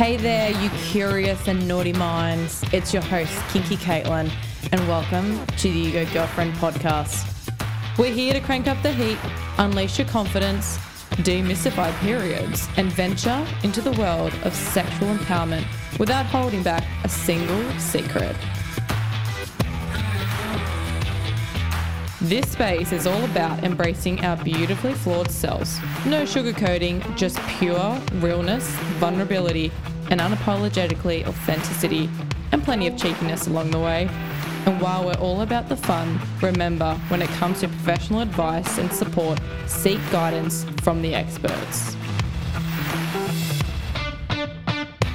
Hey there, you curious and naughty minds. It's your host, Kinky Katelin, and welcome to the Ego Girlfriend podcast. We're here to crank up the heat, unleash your confidence, demystify periods, and venture into the world of sexual empowerment without holding back a single secret. This space is all about embracing our beautifully flawed selves. No sugarcoating, just pure realness, vulnerability, and unapologetically authenticity, and plenty of cheekiness along the way. And while we're all about the fun, remember when it comes to professional advice and support, seek guidance from the experts.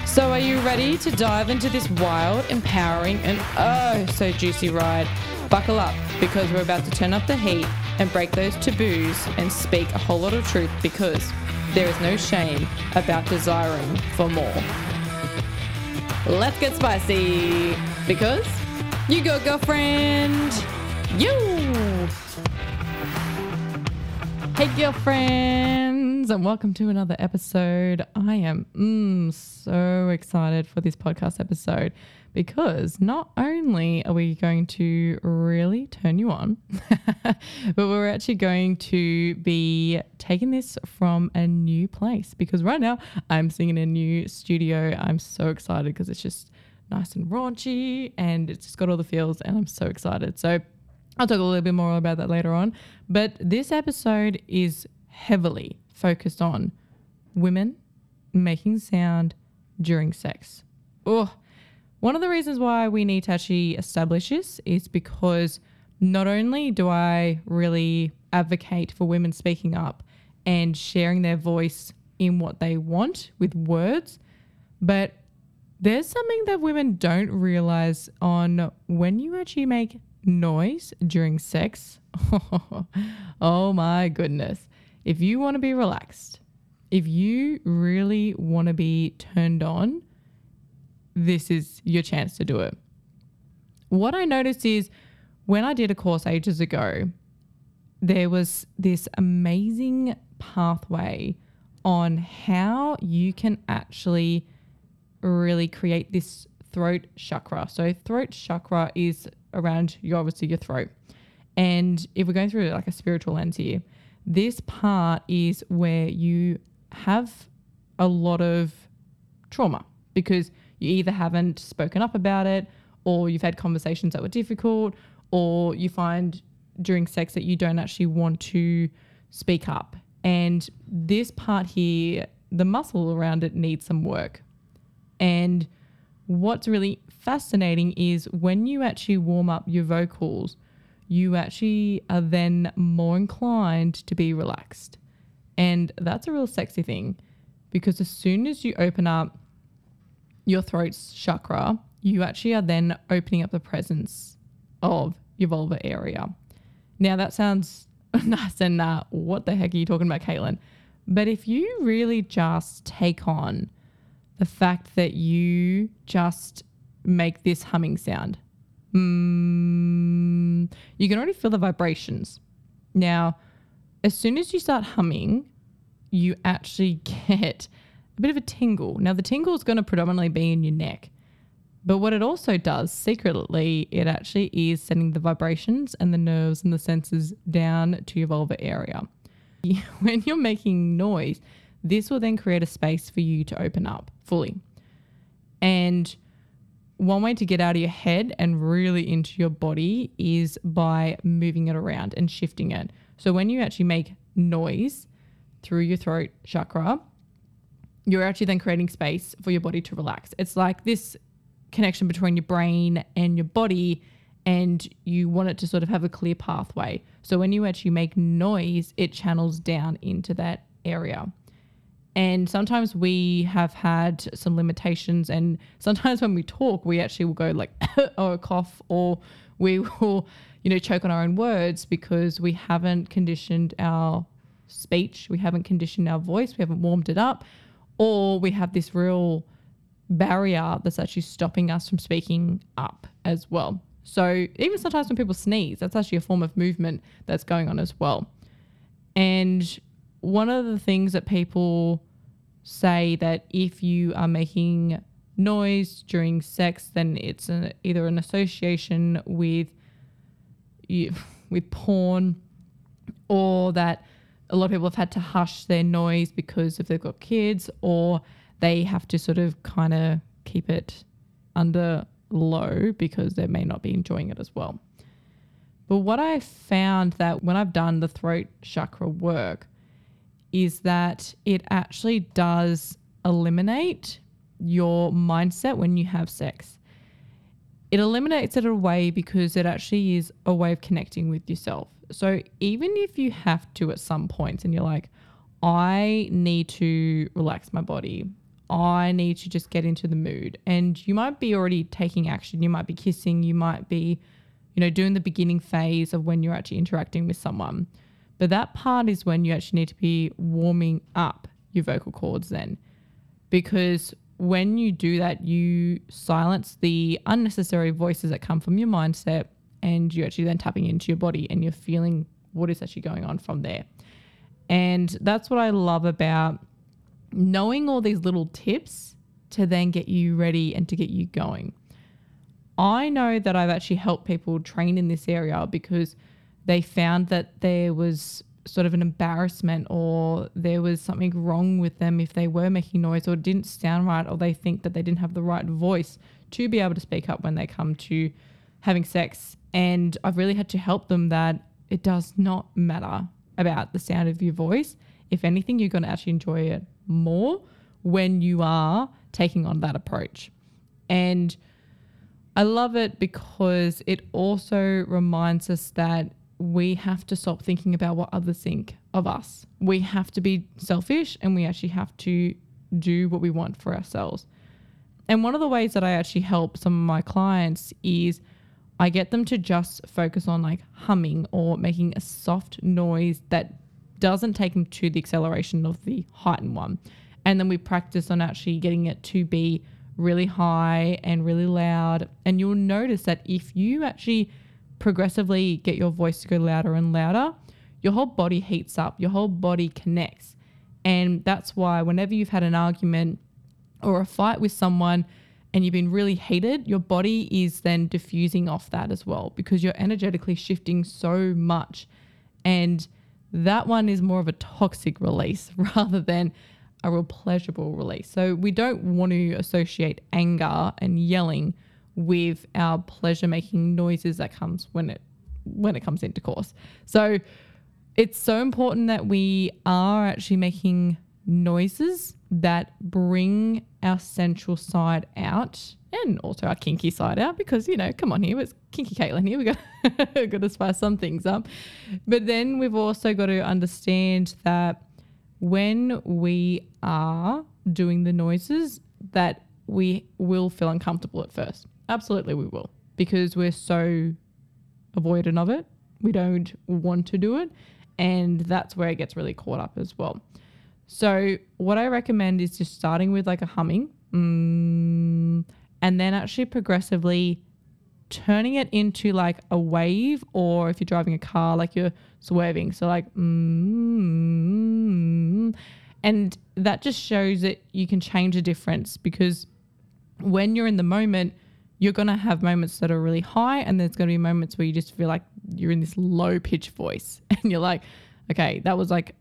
So, are you ready to dive into this wild, empowering, and oh so juicy ride? Buckle up because we're about to turn up the heat and break those taboos and speak a whole lot of truth because there is no shame about desiring for more. Let's get spicy because you go, girlfriend. You. Hey, girlfriends, and welcome to another episode. I am mm, so excited for this podcast episode because not only are we going to really turn you on, but we're actually going to be taking this from a new place because right now I'm sitting in a new studio. I'm so excited because it's just nice and raunchy and it's just got all the feels and I'm so excited. So I'll talk a little bit more about that later on. But this episode is heavily focused on women making sound during sex. Oh, one of the reasons why we need to actually establish this is because not only do I really advocate for women speaking up and sharing their voice in what they want with words, but there's something that women don't realize on when you actually make noise during sex. oh my goodness. If you want to be relaxed, if you really want to be turned on, this is your chance to do it. What I noticed is when I did a course ages ago, there was this amazing pathway on how you can actually really create this throat chakra. So, throat chakra is around your obviously your throat. And if we're going through like a spiritual lens here, this part is where you have a lot of trauma because you either haven't spoken up about it or you've had conversations that were difficult or you find during sex that you don't actually want to speak up. And this part here, the muscle around it needs some work. And what's really fascinating is when you actually warm up your vocals, you actually are then more inclined to be relaxed. And that's a real sexy thing because as soon as you open up your throat's chakra, you actually are then opening up the presence of your vulva area. Now, that sounds nice and uh, what the heck are you talking about, Katelin? But if you really just take on the fact that you just make this humming sound, mm, you can already feel the vibrations. Now, as soon as you start humming, you actually get a bit of a tingle. Now, the tingle is going to predominantly be in your neck. But what it also does secretly, it actually is sending the vibrations and the nerves and the senses down to your vulva area. When you're making noise, this will then create a space for you to open up fully. And one way to get out of your head and really into your body is by moving it around and shifting it. So when you actually make noise through your throat chakra, you're actually then creating space for your body to relax. It's like this connection between your brain and your body, and you want it to sort of have a clear pathway. So when you actually make noise, it channels down into that area. And sometimes we have had some limitations, and sometimes when we talk, we actually will go like, or cough, or we will, you know, choke on our own words because we haven't conditioned our speech, we haven't conditioned our voice, we haven't warmed it up or we have this real barrier that's actually stopping us from speaking up as well. So even sometimes when people sneeze, that's actually a form of movement that's going on as well. And one of the things that people say that if you are making noise during sex, then it's either an association with you, with porn, or that a lot of people have had to hush their noise because if they've got kids, or they have to sort of kind of keep it under low because they may not be enjoying it as well. But what I found that when I've done the throat chakra work is that it actually does eliminate your mindset when you have sex. It eliminates it away because it actually is a way of connecting with yourself. So even if you have to at some points and you're like, I need to relax my body, I need to just get into the mood. And you might be already taking action. You might be kissing, you might be, you know, doing the beginning phase of when you're actually interacting with someone. But that part is when you actually need to be warming up your vocal cords then. Because when you do that, you silence the unnecessary voices that come from your mindset and you're actually then tapping into your body and you're feeling what is actually going on from there. And that's what I love about knowing all these little tips to then get you ready and to get you going. I know that I've actually helped people train in this area because they found that there was sort of an embarrassment or there was something wrong with them if they were making noise or didn't sound right or they think that they didn't have the right voice to be able to speak up when they come to having sex. And I've really had to help them that it does not matter about the sound of your voice. If anything, you're going to actually enjoy it more when you are taking on that approach. And I love it because it also reminds us that we have to stop thinking about what others think of us. We have to be selfish and we actually have to do what we want for ourselves. And one of the ways that I actually help some of my clients is I get them to just focus on like humming or making a soft noise that doesn't take them to the acceleration of the heightened one. And then we practice on actually getting it to be really high and really loud. And you'll notice that if you actually progressively get your voice to go louder and louder, your whole body heats up, your whole body connects. And that's why whenever you've had an argument or a fight with someone and you've been really heated, your body is then diffusing off that as well because you're energetically shifting so much. And that one is more of a toxic release rather than a real pleasurable release. So we don't want to associate anger and yelling with our pleasure making noises that comes when it when it comes into course. So it's so important that we are actually making noises that bring our sensual side out and also our kinky side out because you know come on here it's kinky Katelin here we got got to spice some things up. But then we've also got to understand that when we are doing the noises that we will feel uncomfortable at first. Absolutely we will because we're so avoidant of it we don't want to do it and that's where it gets really caught up as well so what i recommend is just starting with like a humming mm, and then actually progressively turning it into like a wave or if you're driving a car like you're swerving. So like mm, and that just shows that you can change the difference because when you're in the moment you're going to have moments that are really high and there's going to be moments where you just feel like you're in this low pitch voice and you're like okay that was like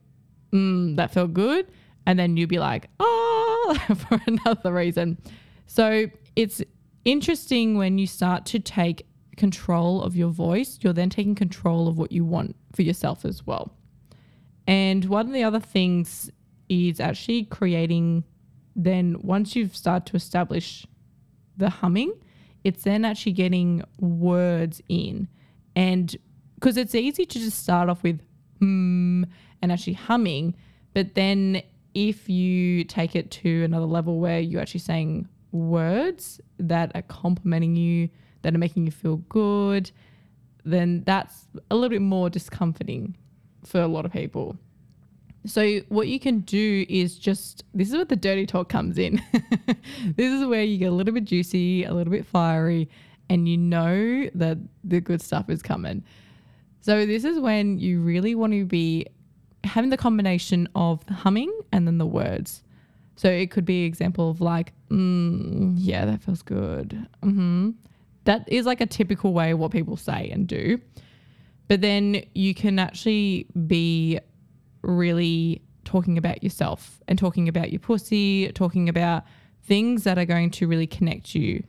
mm, that felt good and then you'll be like oh for another reason so it's interesting when you start to take control of your voice, you're then taking control of what you want for yourself as well. And one of the other things is actually creating, then once you've started to establish the humming, it's then actually getting words in. And because it's easy to just start off with hmm and actually humming, but then if you take it to another level where you're actually saying words that are complimenting you, that are making you feel good, then that's a little bit more discomforting for a lot of people. So, what you can do is just this is where the dirty talk comes in. this is where you get a little bit juicy, a little bit fiery, and you know that the good stuff is coming. So, this is when you really want to be having the combination of the humming and then the words. So it could be example of like, mm, yeah, that feels good. hmm That is like a typical way what people say and do. But then you can actually be really talking about yourself and talking about your pussy, talking about things that are going to really connect you.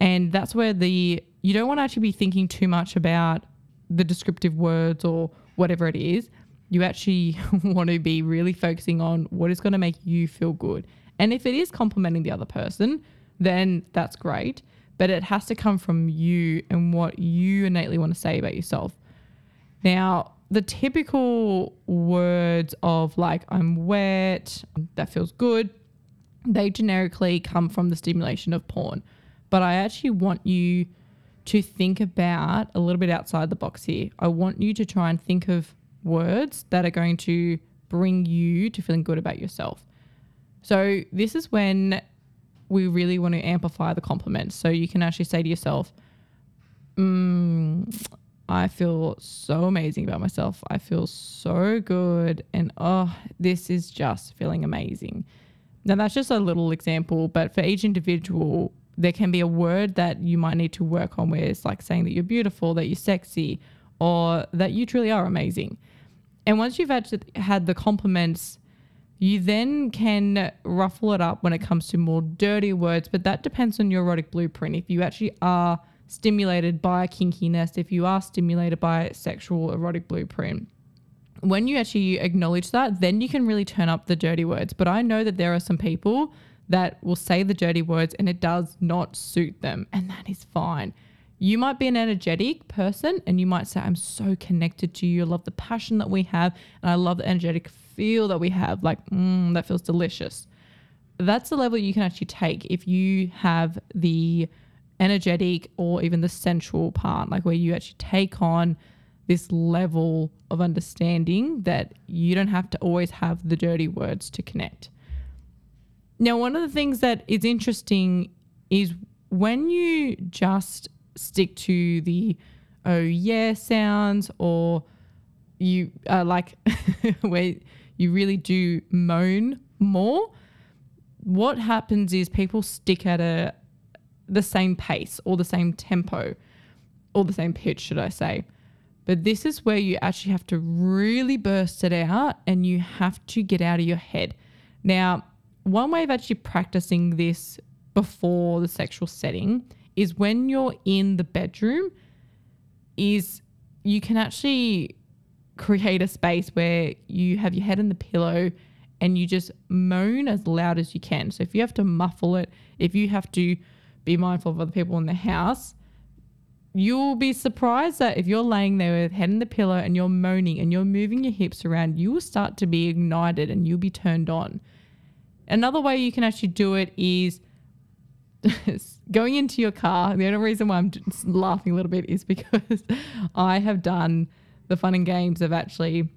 And that's where the you don't want to actually be thinking too much about the descriptive words or whatever it is. You actually want to be really focusing on what is going to make you feel good. And if it is complimenting the other person, then that's great. But it has to come from you and what you innately want to say about yourself. Now, the typical words of like, I'm wet, that feels good, they generically come from the stimulation of porn. But I actually want you to think about a little bit outside the box here. I want you to try and think of words that are going to bring you to feeling good about yourself. So, this is when we really want to amplify the compliments. So, you can actually say to yourself, mm, I feel so amazing about myself. I feel so good. And oh, this is just feeling amazing. Now, that's just a little example, but for each individual, there can be a word that you might need to work on where it's like saying that you're beautiful, that you're sexy, or that you truly are amazing. And once you've actually had the compliments, you then can ruffle it up when it comes to more dirty words, but that depends on your erotic blueprint. If you actually are stimulated by kinkiness, if you are stimulated by sexual erotic blueprint, when you actually acknowledge that, then you can really turn up the dirty words. But I know that there are some people that will say the dirty words and it does not suit them, and that is fine. You might be an energetic person and you might say, I'm so connected to you. I love the passion that we have, and I love the energetic feel that we have. Like, mm, that feels delicious. That's the level you can actually take if you have the energetic or even the sensual part, like where you actually take on this level of understanding that you don't have to always have the dirty words to connect. Now, one of the things that is interesting is when you just stick to the oh yeah sounds or you uh, like where you really do moan more what happens is people stick at a the same pace or the same tempo or the same pitch should i say. But this is where you actually have to really burst it out and you have to get out of your head. Now one way of actually practicing this before the sexual setting is when you're in the bedroom is you can actually create a space where you have your head in the pillow and you just moan as loud as you can. So if you have to muffle it, if you have to be mindful of other people in the house, you'll be surprised that if you're laying there with head in the pillow and you're moaning and you're moving your hips around, you will start to be ignited and you'll be turned on. Another way you can actually do it is going into your car. The only reason why I'm laughing a little bit is because I have done the fun and games of actually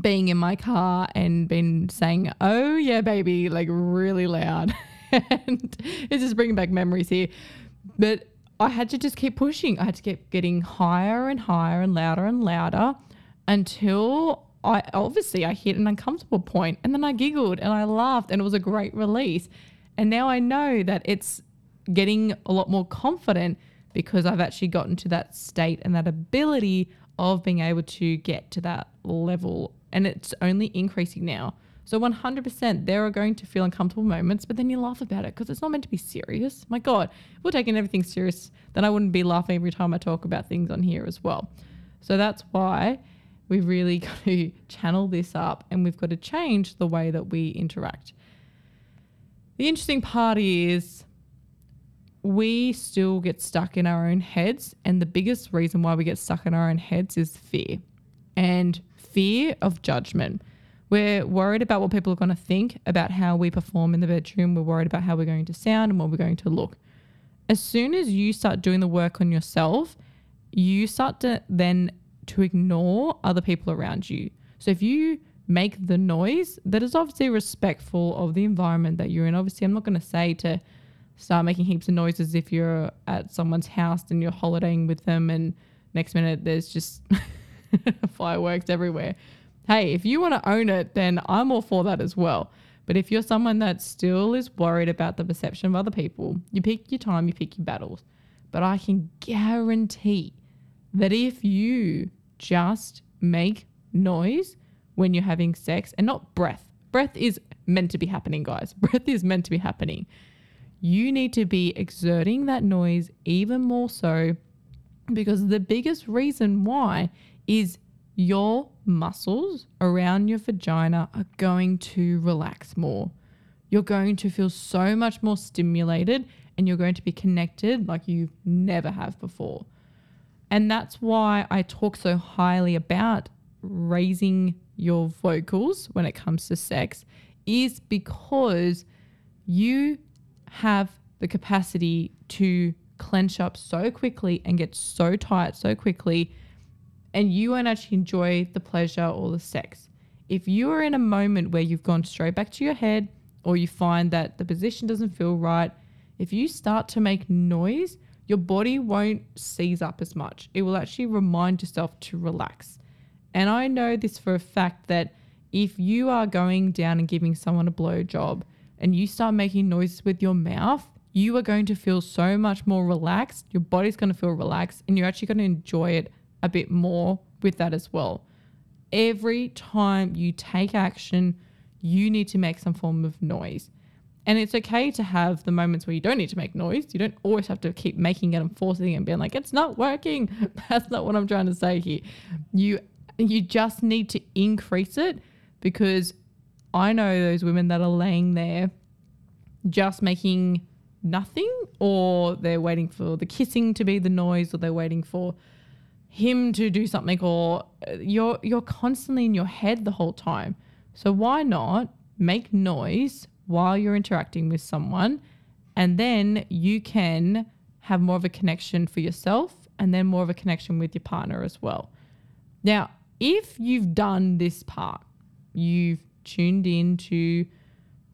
being in my car and been saying, "Oh yeah, baby," like really loud, and it's just bringing back memories here. But I had to just keep pushing. I had to keep getting higher and higher and louder and louder until I obviously I hit an uncomfortable point and then I giggled and I laughed and it was a great release. And now I know that it's getting a lot more confident because I've actually gotten to that state and that ability of being able to get to that level. And it's only increasing now. So 100%, there are going to feel uncomfortable moments, but then you laugh about it because it's not meant to be serious. My God, if we're taking everything serious, then I wouldn't be laughing every time I talk about things on here as well. So that's why we've really got to channel this up and we've got to change the way that we interact. The interesting part is we still get stuck in our own heads. And the biggest reason why we get stuck in our own heads is fear and fear of judgment. We're worried about what people are going to think about how we perform in the bedroom. We're worried about how we're going to sound and what we're going to look. As soon as you start doing the work on yourself, you start to then to ignore other people around you. So if you make the noise that is obviously respectful of the environment that you're in, obviously I'm not going to say to start making heaps of noises if you're at someone's house and you're holidaying with them and next minute there's just fireworks everywhere. Hey, if you want to own it, then I'm all for that as well. But if you're someone that still is worried about the perception of other people, you pick your time, you pick your battles. But I can guarantee that if you just make noise when you're having sex and not breath, breath is meant to be happening, guys. Breath is meant to be happening. You need to be exerting that noise even more so because the biggest reason why is your muscles around your vagina are going to relax more. You're going to feel so much more stimulated and you're going to be connected like you never have before. And that's why I talk so highly about raising your vocals when it comes to sex is because you have the capacity to clench up so quickly and get so tight so quickly and you won't actually enjoy the pleasure or the sex. If you are in a moment where you've gone straight back to your head or you find that the position doesn't feel right, if you start to make noise, your body won't seize up as much. It will actually remind yourself to relax. And I know this for a fact that if you are going down and giving someone a blow job and you start making noises with your mouth, you are going to feel so much more relaxed. Your body's going to feel relaxed and you're actually going to enjoy it a bit more with that as well. Every time you take action, you need to make some form of noise. And it's okay to have the moments where you don't need to make noise. You don't always have to keep making it and forcing it and being like, it's not working. That's not what I'm trying to say here. You you just need to increase it because I know those women that are laying there just making nothing or they're waiting for the kissing to be the noise or they're waiting for him to do something or uh, you're you're constantly in your head the whole time. So why not make noise while you're interacting with someone and then you can have more of a connection for yourself and then more of a connection with your partner as well. Now, if you've done this part, you've tuned in to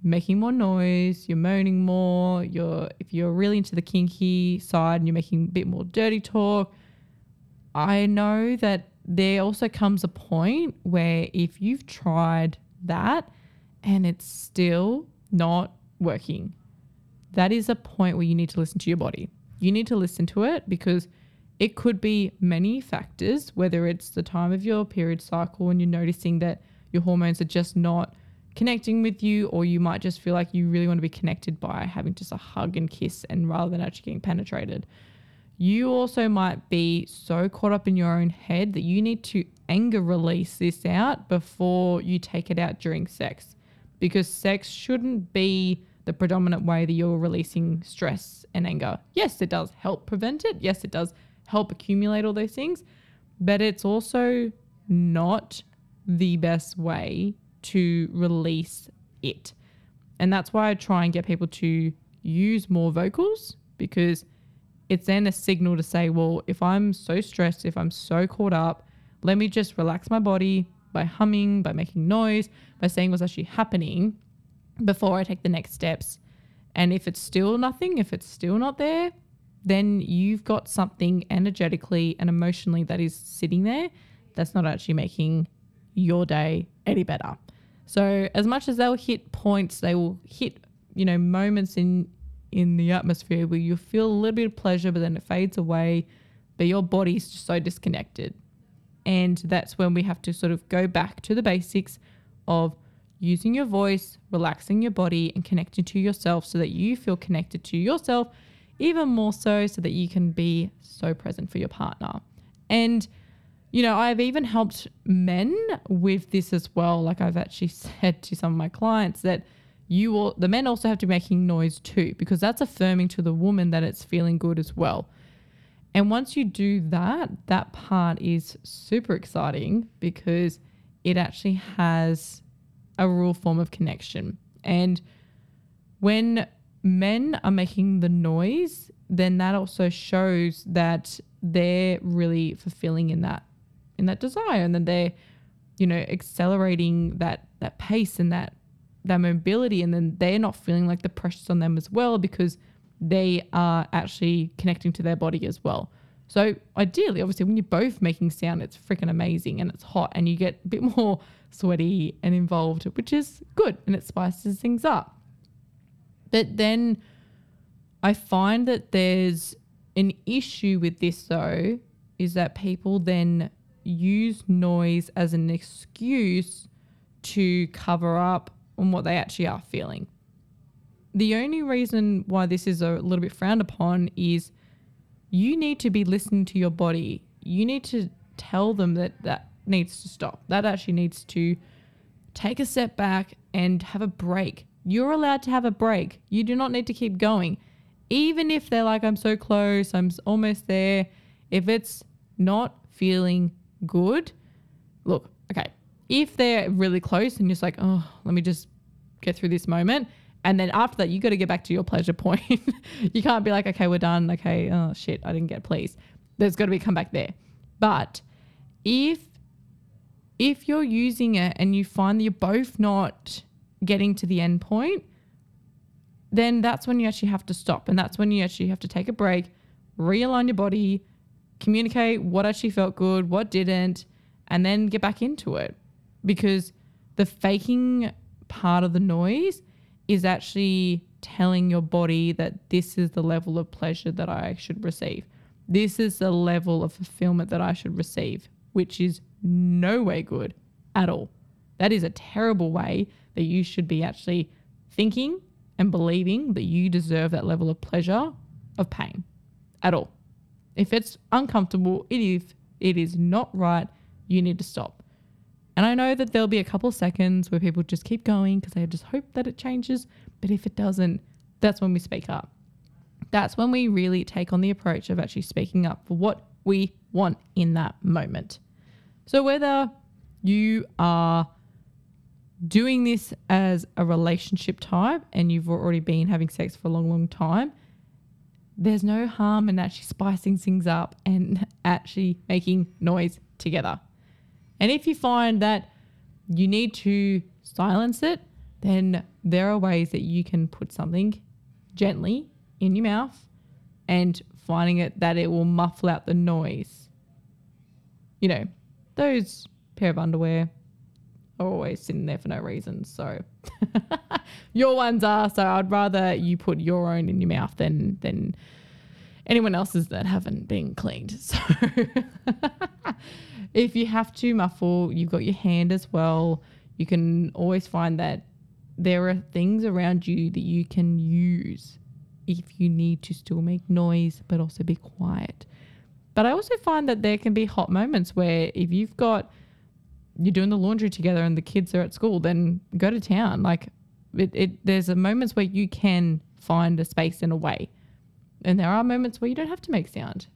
making more noise, you're moaning more, you're if you're really into the kinky side and you're making a bit more dirty talk, I know that there also comes a point where if you've tried that and it's still not working, that is a point where you need to listen to your body. You need to listen to it because it could be many factors, whether it's the time of your period cycle and you're noticing that your hormones are just not connecting with you, or you might just feel like you really want to be connected by having just a hug and kiss and rather than actually getting penetrated. You also might be so caught up in your own head that you need to anger release this out before you take it out during sex because sex shouldn't be the predominant way that you're releasing stress and anger. Yes, it does help prevent it. Yes, it does help accumulate all those things, but it's also not the best way to release it. And that's why I try and get people to use more vocals because it's then a signal to say, well, if I'm so stressed, if I'm so caught up, let me just relax my body by humming, by making noise, by saying what's actually happening before I take the next steps. And if it's still nothing, if it's still not there, then you've got something energetically and emotionally that is sitting there that's not actually making your day any better. So as much as they'll hit points, they will hit, you know, moments in in the atmosphere where you feel a little bit of pleasure, but then it fades away, but your body's just so disconnected. And that's when we have to sort of go back to the basics of using your voice, relaxing your body, and connecting to yourself so that you feel connected to yourself even more so, so that you can be so present for your partner. And, you know, I've even helped men with this as well. Like I've actually said to some of my clients that you the men also have to be making noise too, because that's affirming to the woman that it's feeling good as well. And once you do that, that part is super exciting because it actually has a real form of connection. And when men are making the noise, then that also shows that they're really fulfilling in that in that desire and then they're you know accelerating that that pace and that that mobility and then they're not feeling like the pressure's on them as well because they are actually connecting to their body as well. So ideally, obviously, when you're both making sound, it's freaking amazing and it's hot and you get a bit more sweaty and involved, which is good and it spices things up. But then I find that there's an issue with this though, is that people then use noise as an excuse to cover up on what they actually are feeling. The only reason why this is a little bit frowned upon is you need to be listening to your body. You need to tell them that that needs to stop. That actually needs to take a step back and have a break. You're allowed to have a break. You do not need to keep going. Even if they're like, I'm so close, I'm almost there. If it's not feeling good, look, okay, if they're really close and you're just like, oh, let me just get through this moment, and then after that, you got to get back to your pleasure point. you can't be like, okay, we're done. Okay, oh shit, I didn't get pleased. There's got to be come back there. But if if you're using it and you find that you're both not getting to the end point, then that's when you actually have to stop. And that's when you actually have to take a break, realign your body, communicate what actually felt good, what didn't, and then get back into it. Because the faking part of the noise is actually telling your body that this is the level of pleasure that I should receive. This is the level of fulfillment that I should receive, which is no way good at all. That is a terrible way that you should be actually thinking and believing that you deserve that level of pleasure of pain at all. If it's uncomfortable, it is it is not right. You need to stop. And I know that there'll be a couple seconds where people just keep going because they just hope that it changes. But if it doesn't, that's when we speak up. That's when we really take on the approach of actually speaking up for what we want in that moment. So whether you are doing this as a relationship type and you've already been having sex for a long, long time, there's no harm in actually spicing things up and actually making noise together. And if you find that you need to silence it, then there are ways that you can put something gently in your mouth and finding it that it will muffle out the noise. You know, those pair of underwear always sitting there for no reason. So your ones are. So I'd rather you put your own in your mouth than than anyone else's that haven't been cleaned. So if you have to muffle, you've got your hand as well. You can always find that there are things around you that you can use if you need to still make noise but also be quiet. But I also find that there can be hot moments where if you've got you're doing the laundry together and the kids are at school, then go to town. Like it, it there's a moments where you can find a space and a way. And there are moments where you don't have to make sound.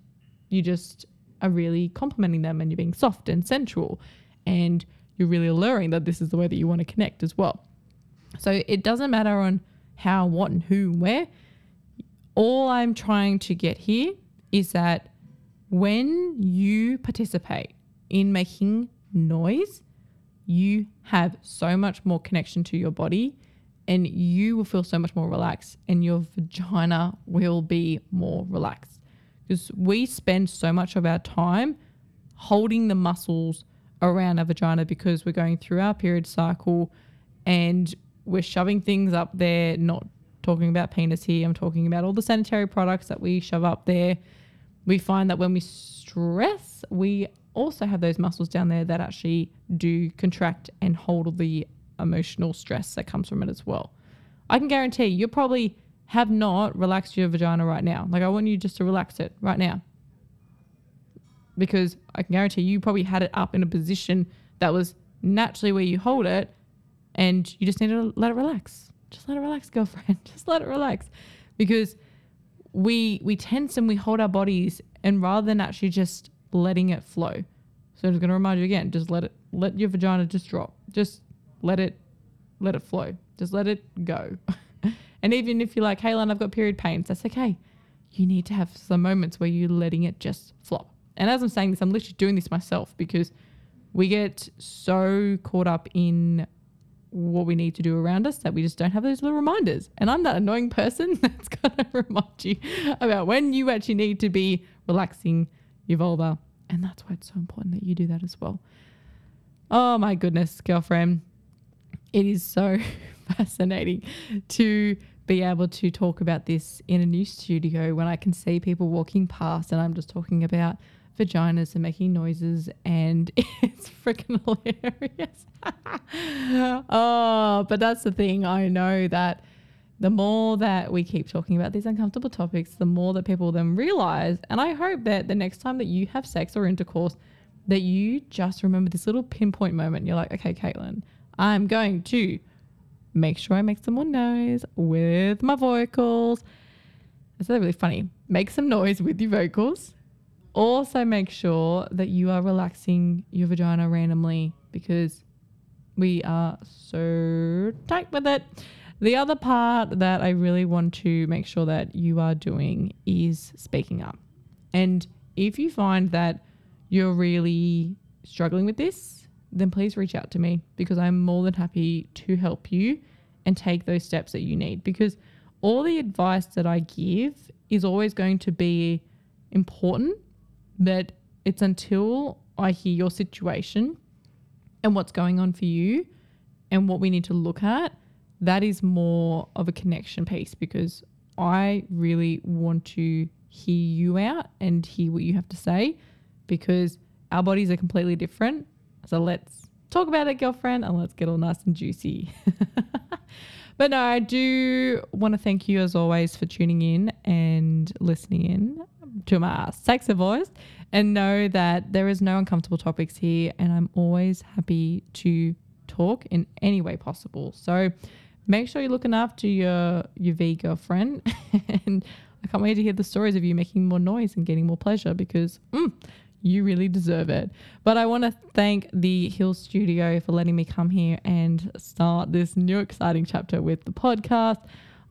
You just are really complimenting them and you're being soft and sensual and you're really alluring that this is the way that you want to connect as well. So it doesn't matter on how, what, and who, and where. All I'm trying to get here is that when you participate in making noise, you have so much more connection to your body and you will feel so much more relaxed and your vagina will be more relaxed because we spend so much of our time holding the muscles around our vagina because we're going through our period cycle and we're shoving things up there, not talking about penis here, I'm talking about all the sanitary products that we shove up there. We find that when we stress, we also have those muscles down there that actually do contract and hold the emotional stress that comes from it as well. I can guarantee you're probably have not relaxed your vagina right now. Like I want you just to relax it right now. Because I can guarantee you probably had it up in a position that was naturally where you hold it and you just need to let it relax. Just let it relax, girlfriend. Just let it relax. Because we we tense and we hold our bodies and rather than actually just letting it flow. So I'm just gonna remind you again, just let it let your vagina just drop. Just let it let it flow. Just let it go. And even if you're like, hey, Len, I've got period pains, that's okay. You need to have some moments where you're letting it just flop. And as I'm saying this, I'm literally doing this myself because we get so caught up in what we need to do around us that we just don't have those little reminders. And I'm that annoying person that's going to remind you about when you actually need to be relaxing your vulva. And that's why it's so important that you do that as well. Oh my goodness, girlfriend. It is so fascinating to be able to talk about this in a new studio when I can see people walking past and I'm just talking about vaginas and making noises and it's freaking hilarious. oh, but that's the thing. I know that the more that we keep talking about these uncomfortable topics, the more that people then realize. And I hope that the next time that you have sex or intercourse, that you just remember this little pinpoint moment. You're like, okay, Katelin, I'm going to make sure I make some more noise with my vocals. It's really funny. Make some noise with your vocals. Also, make sure that you are relaxing your vagina randomly because we are so tight with it. The other part that I really want to make sure that you are doing is speaking up. And if you find that you're really struggling with this, then please reach out to me because I'm more than happy to help you and take those steps that you need. Because all the advice that I give is always going to be important, but it's until I hear your situation and what's going on for you and what we need to look at that is more of a connection piece because I really want to hear you out and hear what you have to say because our bodies are completely different. So let's talk about it, girlfriend, and let's get all nice and juicy. but no, I do want to thank you as always for tuning in and listening in to my sexy voice and know that there is no uncomfortable topics here and I'm always happy to talk in any way possible. So make sure you're looking after your your V girlfriend. and I can't wait to hear the stories of you making more noise and getting more pleasure because mm, you really deserve it. But I want to thank the Hill Studio for letting me come here and start this new exciting chapter with the podcast.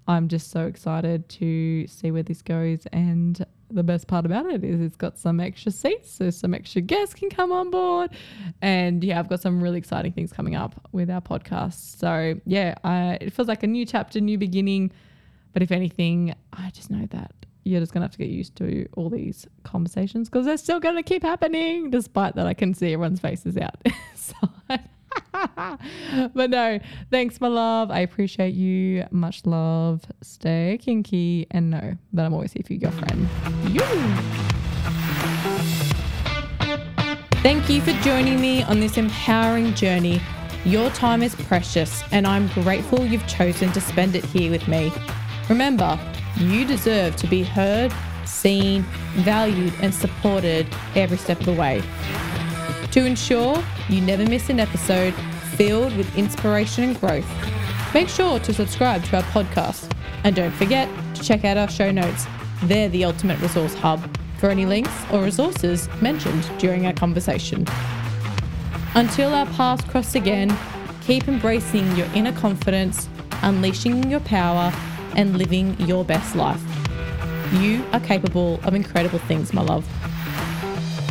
I'm just so excited to see where this goes and the best part about it is it's got some extra seats, so some extra guests can come on board. And yeah, I've got some really exciting things coming up with our podcast. So yeah, I, it feels like a new chapter, new beginning. But if anything, I just know that you're just gonna have to get used to all these conversations because they're still gonna keep happening, despite that I can see everyone's faces out. but no, thanks, my love. I appreciate you. Much love. Stay kinky and know that I'm always here for you, girlfriend. You. Thank you for joining me on this empowering journey. Your time is precious, and I'm grateful you've chosen to spend it here with me. Remember, you deserve to be heard, seen, valued, and supported every step of the way. To ensure you never miss an episode filled with inspiration and growth, make sure to subscribe to our podcast. And don't forget to check out our show notes. They're the ultimate resource hub for any links or resources mentioned during our conversation. Until our paths cross again, keep embracing your inner confidence, unleashing your power, and living your best life. You are capable of incredible things, my love.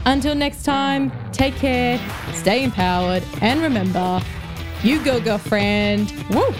Until next time, take care, stay empowered, and remember, you go, girlfriend. Woo!